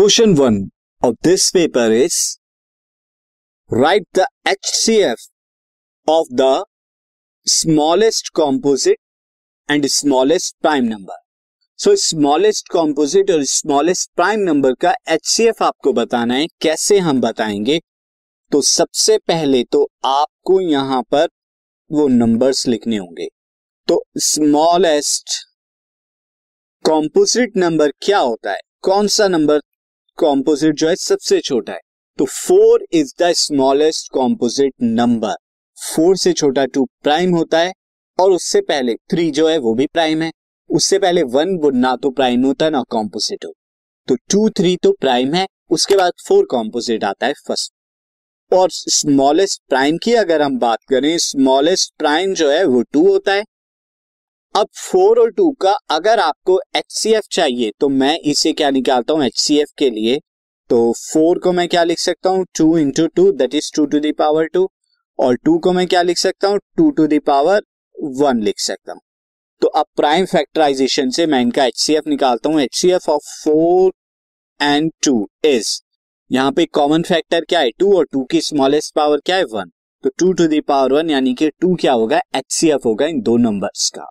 Question 1 of this paper is, write the HCF of the smallest composite and smallest prime number. So smallest composite और smallest prime number का H C F आपको बताना है, कैसे हम बताएँगे? तो सबसे पहले तो आपको यहाँ पर वो नंबर्स लिखने होंगे। तो स्मॉलेस्ट कॉम्पोजिट नंबर क्या होता है? कौन सा नंबर कॉम्पोजिट जो है सबसे छोटा है। तो four is the smallest composite number four से छोटा टू प्राइम होता है और उससे पहले थ्री जो है वो भी प्राइम है। उससे पहले वन ना तो प्राइम होता है ना कॉम्पोजिट हो। तो टू थ्री तो प्राइम है, उसके बाद फोर कॉम्पोजिट आता है फ़र्स्ट और स्मॉलेस्ट प्राइम की अगर हम बात करें स्मॉलेस्ट प्राइम जो है वो टू होता है। अब फोर और टू का अगर आपको एचसीएफ चाहिए तो मैं इसे क्या निकालता हूँ एच के लिए? तो फोर को मैं क्या लिख सकता हूँ? Two into two that is two to the power two और टू को मैं क्या लिख सकता हूँ? टू टू दावर वन लिख सकता हूँ। तो अब प्राइम फैक्टराइजेशन से मैं इनका एचसीएफ निकालता हूँ। H of four and two is यहाँ पे कॉमन फैक्टर क्या है? टू और टू की स्मॉलेस्ट पावर क्या है? वन तो टू टू दावर वन यानी कि टू क्या होगा? एचसीएफ होगा इन दो नंबर्स का।